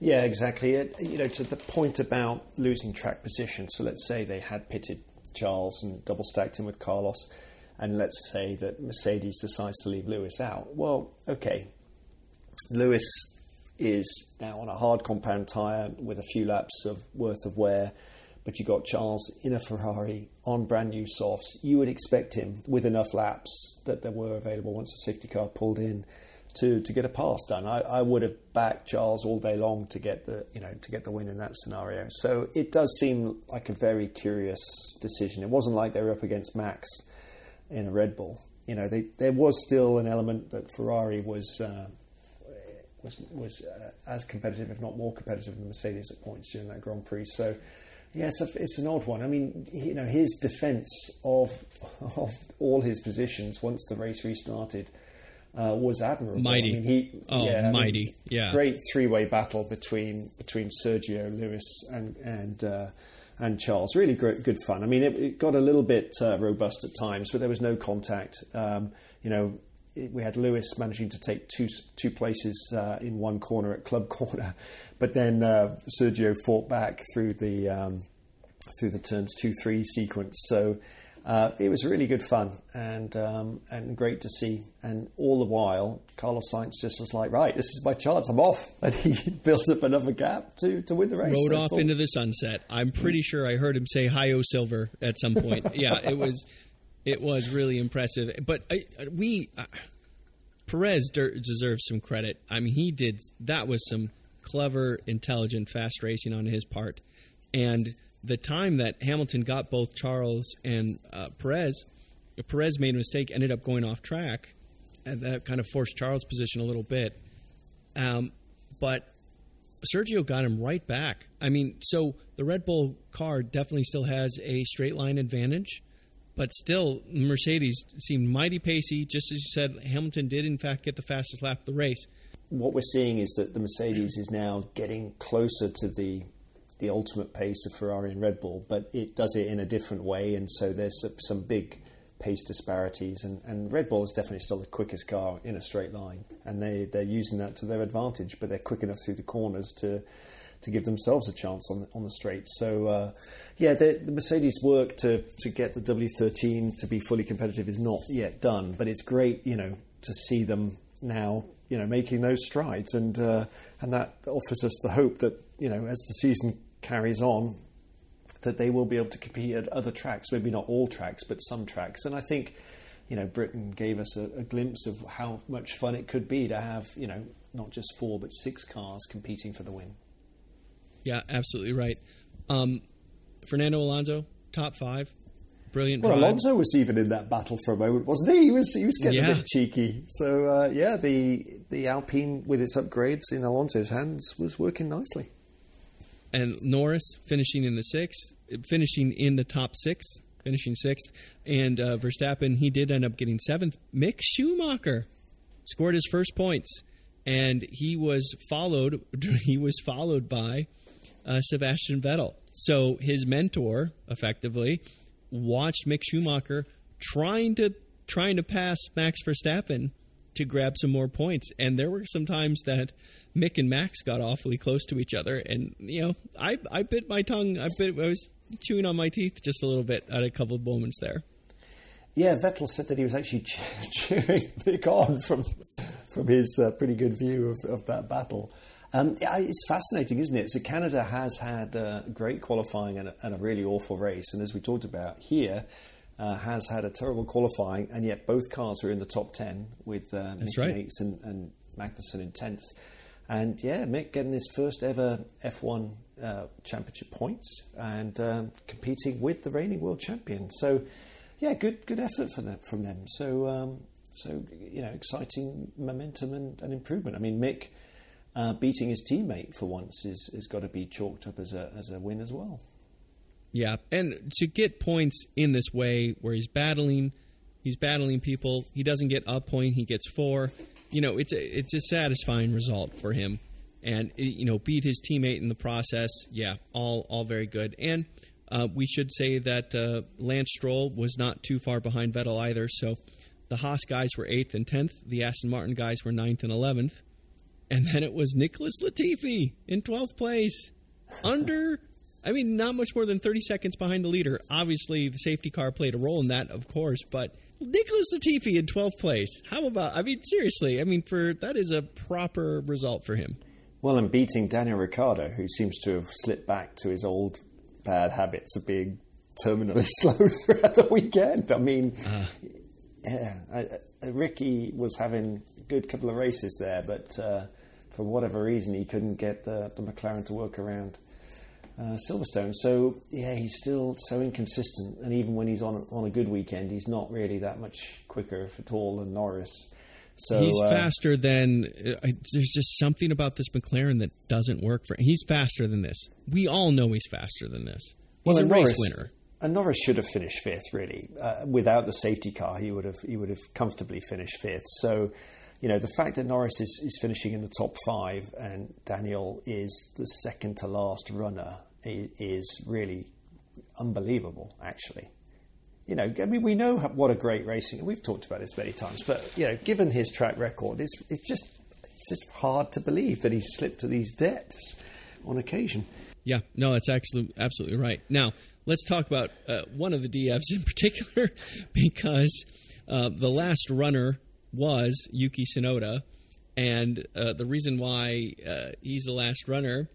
Yeah, exactly. It, you know, to the point about losing track position. So let's say they had pitted Charles and double stacked him with Carlos, and let's say that Mercedes decides to leave Lewis out. Well, okay, Lewis is now on a hard compound tyre with a few laps of worth of wear, but you got Charles in a Ferrari on brand new softs. You would expect him with enough laps that there were available once the safety car pulled in to, to get a pass done. I, I would have backed Charles all day long to get the you know to get the win in that scenario. So it does seem like a very curious decision. It wasn't like they were up against Max in a Red Bull. You know, they, there was still an element that Ferrari was uh, was was uh, as competitive, if not more competitive, than Mercedes at points during that Grand Prix. So, yeah, it's, a, it's an odd one. I mean, you know, his defence of of all his positions once the race restarted uh, was admirable. Mighty, I mean, he, oh, yeah, mighty, I mean, yeah, great three way battle between between Sergio Lewis and and. And Charles, really great, good fun. I mean, it, it got a little bit uh, robust at times, but there was no contact. Um, you know, we had Lewis managing to take two two places uh, in one corner at club corner, but then uh, Sergio fought back through the um, through the turns two three sequence. So uh, it was really good fun and um, and great to see. And all the while, Carlos Sainz just was like, right, this is my chance. I'm off, and he built up another gap to to win the race. Rode off into the sunset. I'm pretty sure I heard him say "Hi, O Silver" at some point. yeah, it was it was really impressive. But I, we uh, Perez deserves some credit. I mean, he did that was some clever, intelligent, fast racing on his part, and the time that Hamilton got both Charles and uh, Perez, Perez made a mistake, ended up going off track, and that kind of forced Charles' position a little bit. Um, but Sergio got him right back. I mean, so the Red Bull car definitely still has a straight line advantage but still, Mercedes seemed mighty pacey. Just as you said, Hamilton did, in fact, get the fastest lap of the race. What we're seeing is that the Mercedes is now getting closer to the the ultimate pace of Ferrari and Red Bull, but it does it in a different way, and so there's some big pace disparities. And, and Red Bull is definitely still the quickest car in a straight line, and they they're using that to their advantage. But they're quick enough through the corners to to give themselves a chance on on the straight. So uh, yeah, the, the, Mercedes work to to get the W13 to be fully competitive is not yet done, but it's great, you know, to see them now, you know, making those strides, and uh, and that offers us the hope that you know as the season carries on, that they will be able to compete at other tracks, maybe not all tracks, but some tracks, and I think. You know, Britain gave us a, a glimpse of how much fun it could be to have, you know, not just four but six cars competing for the win. Yeah, absolutely right. Um, Fernando Alonso, top five, brilliant. Well, drive. Alonso was even in that battle for a moment, wasn't he? He was he was getting yeah. a bit cheeky. So uh, yeah, the the Alpine with its upgrades in Alonso's hands was working nicely. And Norris finishing in the sixth, finishing in the top six, finishing sixth, and uh, Verstappen he did end up getting seventh. Mick Schumacher scored his first points, and he was followed. He was followed by uh, Sebastian Vettel. So his mentor, effectively, watched Mick Schumacher trying to trying to pass Max Verstappen to grab some more points. And there were some times that Mick and Max got awfully close to each other. And you know, I I bit my tongue. I bit. I was chewing on my teeth just a little bit at a couple of moments there. Yeah, Vettel said that he was actually cheering Mick on from from his uh, pretty good view of, of that battle. Um, it's fascinating, isn't it? So Canada has had uh, great qualifying and a, and a, really awful race, and as we talked about here, uh, has had a terrible qualifying, and yet both cars are in the top ten with uh, Mick right. in eighth and, and Magnussen in tenth. And yeah, Mick getting his first ever F1 uh, championship points and um, competing with the reigning world champion. So yeah, good good effort for them, from them. So um, so you know, exciting momentum and, and improvement. I mean, Mick uh, beating his teammate for once is is got to be chalked up as a as a win as well. Yeah, and to get points in this way, where he's battling, he's battling people. He doesn't get a point; he gets four. You know, it's a it's a satisfying result for him, and you know, beat his teammate in the process. Yeah, all all very good. And uh, we should say that uh, Lance Stroll was not too far behind Vettel either. So the Haas guys were eighth and tenth. The Aston Martin guys were ninth and eleventh. And then it was Nicholas Latifi in 12th place. Under, I mean, not much more than 30 seconds behind the leader. Obviously, the safety car played a role in that, of course, but Nicholas Latifi in 12th place. How about, I mean, seriously, I mean, for that is a proper result for him. Well, and beating Daniel Ricciardo, who seems to have slipped back to his old bad habits of being terminally slow throughout the weekend. I mean, uh. yeah, I, I, Ricky was having a good couple of races there, but uh, for whatever reason, he couldn't get the, the McLaren to work around uh, Silverstone. So yeah, he's still so inconsistent, and even when he's on on a good weekend, he's not really that much quicker, at all, than Norris. So he's uh, faster than. Uh, there's just something about this McLaren that doesn't work for. He's faster than this. We all know he's faster than this. He's well, a race Norris, winner. And Norris should have finished fifth. Really, uh, without the safety car, he would have he would have comfortably finished fifth. So you know, the fact that Norris is, is finishing in the top five and Daniel is the second to last runner is really unbelievable, actually. You know, I mean, we know what a great racing, we've talked about this many times, but, you know, given his track record, it's, it's, just, it's just hard to believe that he's slipped to these depths on occasion. Yeah, no, that's absolutely, absolutely right. Now, let's talk about uh, one of the DFs in particular because uh, the last runner was Yuki Tsunoda, and uh, the reason why uh, he's the last runner,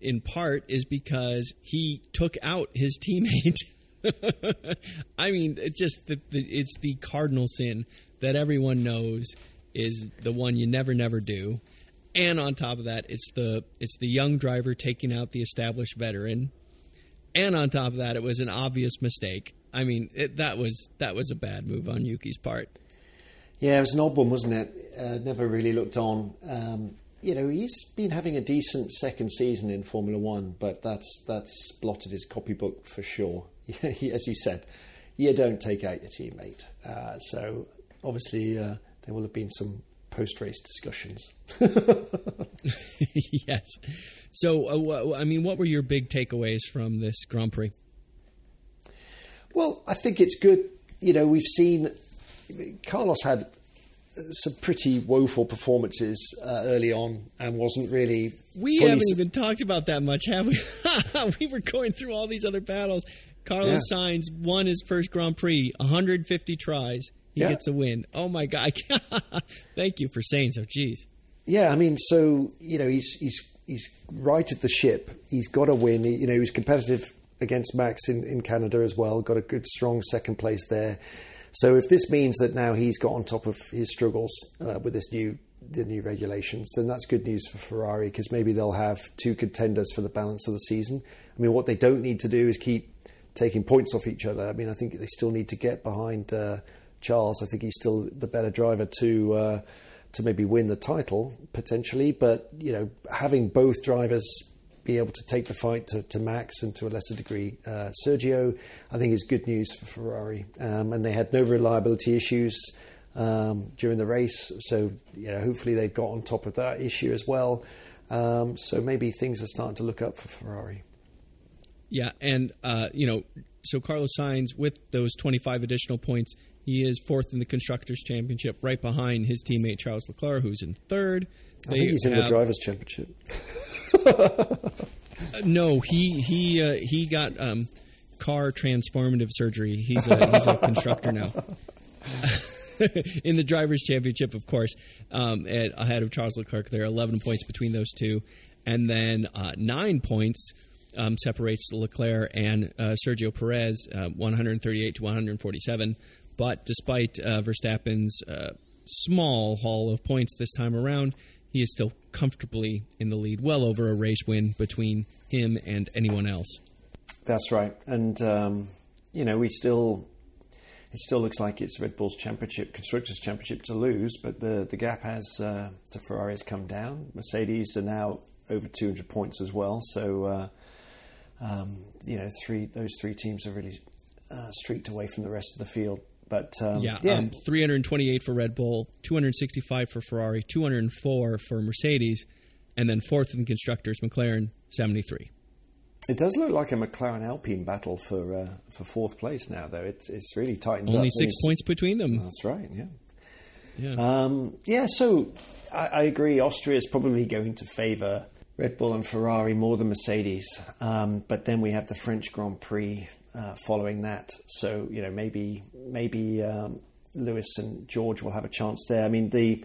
in part, is because he took out his teammate. I mean, it's just the, the, it's the cardinal sin that everyone knows is the one you never never do. And on top of that, it's the it's the young driver taking out the established veteran. And on top of that, it was an obvious mistake. I mean, it, that was that was a bad move on Yuki's part. Yeah, it was an odd one, wasn't it? Uh, never really looked on. Um, you know, he's been having a decent second season in Formula One, but that's that's blotted his copybook for sure. As you said, you don't take out your teammate. Uh, so obviously, uh, there will have been some post race discussions. yes. So, uh, I mean, what were your big takeaways from this Grand Prix? Well, I think it's good. You know, we've seen Carlos had some pretty woeful performances uh, early on and wasn't really. We haven't even talked about that much, have we? we were going through all these other battles. Carlos yeah. Sainz won his first Grand Prix, 150 tries. He yeah. gets a win. Oh my God! Thank you for saying so. Jeez. Yeah, I mean, so you know, he's he's he's righted the ship. He's got a win. He, you know, he was competitive against Max in, in Canada as well. Got a good, strong second place there. So if this means that now he's got on top of his struggles uh, with this new the new regulations, then that's good news for Ferrari because maybe they'll have two contenders for the balance of the season. I mean, what they don't need to do is keep taking points off each other. I mean, I think they still need to get behind uh, Charles. I think he's still the better driver to uh, to maybe win the title potentially. But you know, having both drivers be able to take the fight to, to Max and to a lesser degree uh, Sergio, I think is good news for Ferrari. Um, and they had no reliability issues um, during the race, so you know hopefully they've got on top of that issue as well. Um, so maybe things are starting to look up for Ferrari. Yeah, and uh, you know, so Carlos Sainz with those 25 additional points, he is fourth in the constructors' championship, right behind his teammate Charles Leclerc, who's in third. I think he's in the drivers' championship. no, he he uh, he got um, car transformative surgery. He's a he's a constructor now. in the drivers' championship, of course, um, at, ahead of Charles Leclerc. There are 11 points between those two, and then uh, nine points um, separates Leclerc and uh, Sergio Perez, uh, 138 to 147. But despite uh, Verstappen's uh, small haul of points this time around, he is still comfortably in the lead, well over a race win between him and anyone else. That's right, and um, you know we still it still looks like it's Red Bull's championship, constructors' championship to lose, but the the gap has uh, to Ferrari has come down. Mercedes are now over 200 points as well, so uh, um, you know three those three teams are really uh, streaked away from the rest of the field. But um, yeah, yeah. Um, 328 for Red Bull, 265 for Ferrari, 204 for Mercedes, and then fourth in the constructors, McLaren 73. It does look like a McLaren Alpine battle for uh, for fourth place now, though. It's it's really tightened Only up. six points between them. That's right. Yeah. Yeah. Um, yeah. So I, I, agree. Austria is probably going to favour Red Bull and Ferrari more than Mercedes. Um, but then we have the French Grand Prix uh, following that. So you know maybe maybe um, Lewis and George will have a chance there. I mean the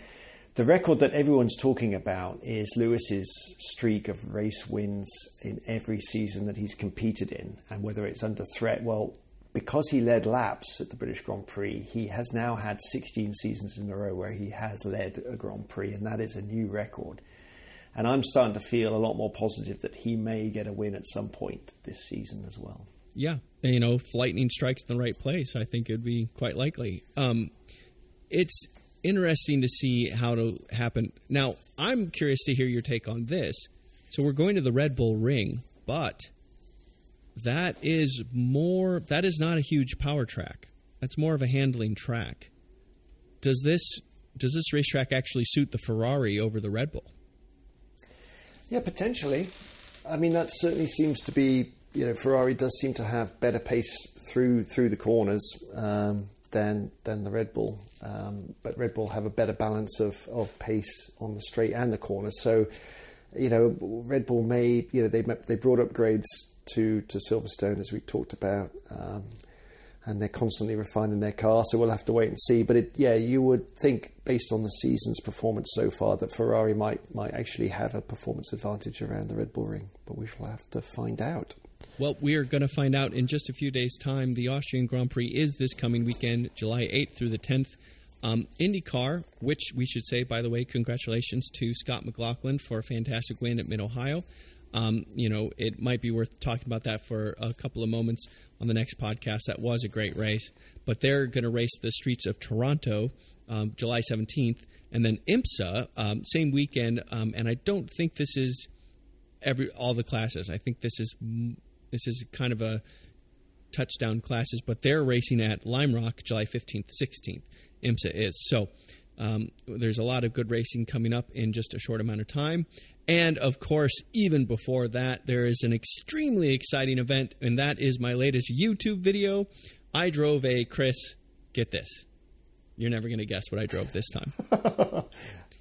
the record that everyone's talking about is Lewis's streak of race wins in every season that he's competed in, and whether it's under threat. Well, because he led laps at the British Grand Prix, he has now had 16 seasons in a row where he has led a Grand Prix, and that is a new record. And I'm starting to feel a lot more positive that he may get a win at some point this season as well yeah, you know, if lightning strikes in the right place, I think it'd be quite likely. Um, it's interesting to see how to happen. Now, I'm curious to hear your take on this. So we're going to the Red Bull Ring, but that is more. That is not a huge power track. That's more of a handling track. Does this does this racetrack actually suit the Ferrari over the Red Bull? Yeah, potentially. I mean, that certainly seems to be you know, Ferrari does seem to have better pace through through the corners um, than than the Red Bull. Um, but Red Bull have a better balance of, of pace on the straight and the corners. So, you know, Red Bull may you know they they brought upgrades to to Silverstone as we talked about. Um, and they're constantly refining their car, so we'll have to wait and see. But it, yeah, you would think based on the season's performance so far that Ferrari might might actually have a performance advantage around the Red Bull Ring, but we shall have to find out. Well, we are going to find out in just a few days' time. The Austrian Grand Prix is this coming weekend, July 8th through the 10th. Um, IndyCar, which we should say, by the way, congratulations to Scott McLaughlin for a fantastic win at Mid Ohio. Um, you know, it might be worth talking about that for a couple of moments on the next podcast. That was a great race. But they're going to race the streets of Toronto um, July 17th. And then IMSA, um, same weekend. Um, and I don't think this is every all the classes. I think this is this is kind of a touchdown classes, but they're racing at Lime Rock July 15th, 16th. IMSA is. So Um, there's a lot of good racing coming up in just a short amount of time. And of course, even before that, there is an extremely exciting event, and that is my latest YouTube video. I drove a Chris. Get this. You're never going to guess what I drove this time.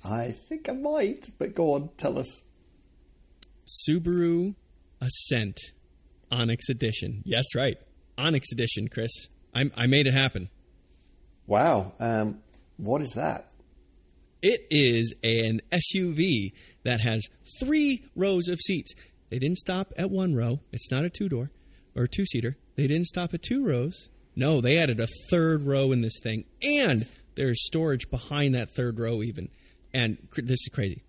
I think I might, but go on, tell us. Subaru Ascent Onyx Edition. Yes, right. Onyx Edition, Chris. I, I made it happen. Wow. Um, what is that? It is an SUV that has three rows of seats. They didn't stop at one row. It's not a two door or two seater. They didn't stop at two rows. No, they added a third row in this thing. And there's storage behind that third row, even. And this is crazy.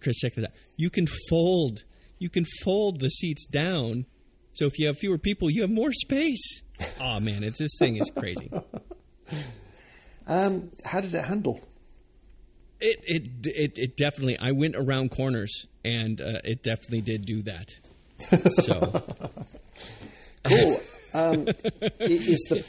Chris, check this out. You can fold. You can fold the seats down. So if you have fewer people, you have more space. Oh man, it's this thing is crazy. Um, how did it handle? It it it, it definitely. I went around corners, and uh, it definitely did do that. So cool. Um, is the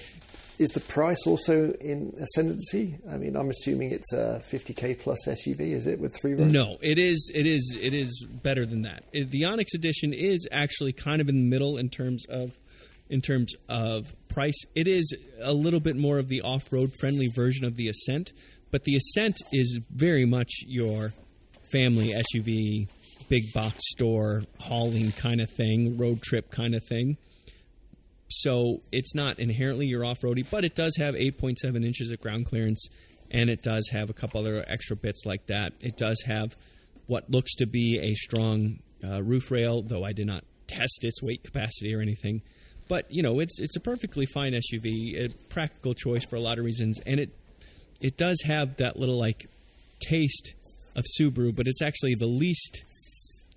is the price also in ascendancy? I mean, I'm assuming it's a 50k plus SUV. Is it with three rows? No, it is. It is. It is better than that. It, the Onyx Edition is actually kind of in the middle in terms of in terms of price. It is a little bit more of the off road friendly version of the Ascent, but the Ascent is very much your family SUV, big box store hauling kind of thing, road trip kind of thing. So it's not inherently your off roady, but it does have 8.7 inches of ground clearance, and it does have a couple other extra bits like that. It does have what looks to be a strong uh, roof rail, though I did not test its weight capacity or anything. But you know, it's it's a perfectly fine SUV, a practical choice for a lot of reasons, and it it does have that little like taste of Subaru, but it's actually the least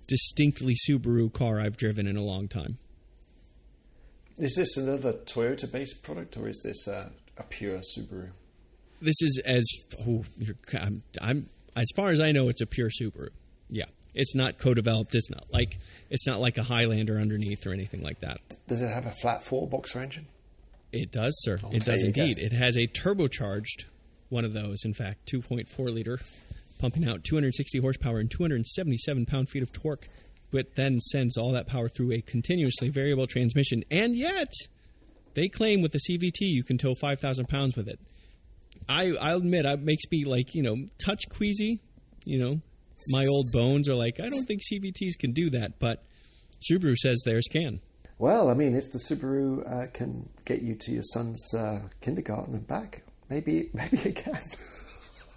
distinctly Subaru car I've driven in a long time. Is this another Toyota based product or is this a, a pure Subaru? This is as oh, I'm, I'm as far as I know, it's a pure Subaru. Yeah, it's not co-developed. It's not like it's not like a Highlander underneath or anything like that. Does it have a flat four boxer engine? It does, sir. Oh, it does indeed. Go. It has a turbocharged one of those. In fact, 2.4 liter, pumping out 260 horsepower and 277 pound feet of torque but then sends all that power through a continuously variable transmission. And yet, they claim with the CVT you can tow 5,000 pounds with it. I, I'll admit, it makes me like, you know, touch queasy. You know, my old bones are like, I don't think CVTs can do that, but Subaru says theirs can. Well, I mean, if the Subaru uh, can get you to your son's uh, kindergarten and back, maybe maybe it can.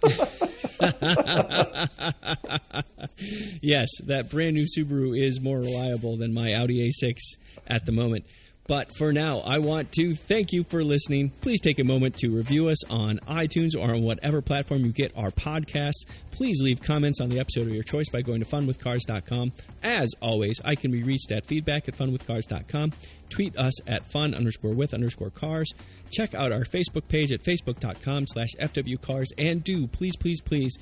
yes, that brand new Subaru is more reliable than my Audi A6 at the moment. But for now, I want to thank you for listening. Please take a moment to review us on iTunes or on whatever platform you get our podcasts. Please leave comments on the episode of your choice by going to funwithcars.com. As always, I can be reached at feedback at funwithcars.com. Tweet us at fun underscore with underscore cars. Check out our Facebook page at facebook.com slash fwcars. And do, please, please, please,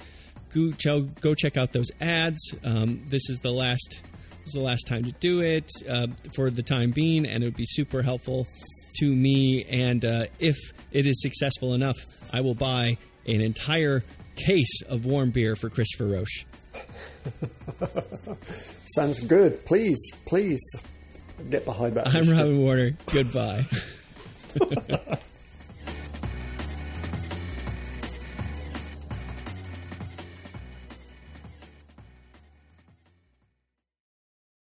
go, check out those ads. Um, this is the last is the last time to do it uh, for the time being, and it would be super helpful to me. And uh, if it is successful enough, I will buy an entire case of warm beer for Christopher Roche. Sounds good. Please, please get behind that. I'm Robin Warner. Goodbye.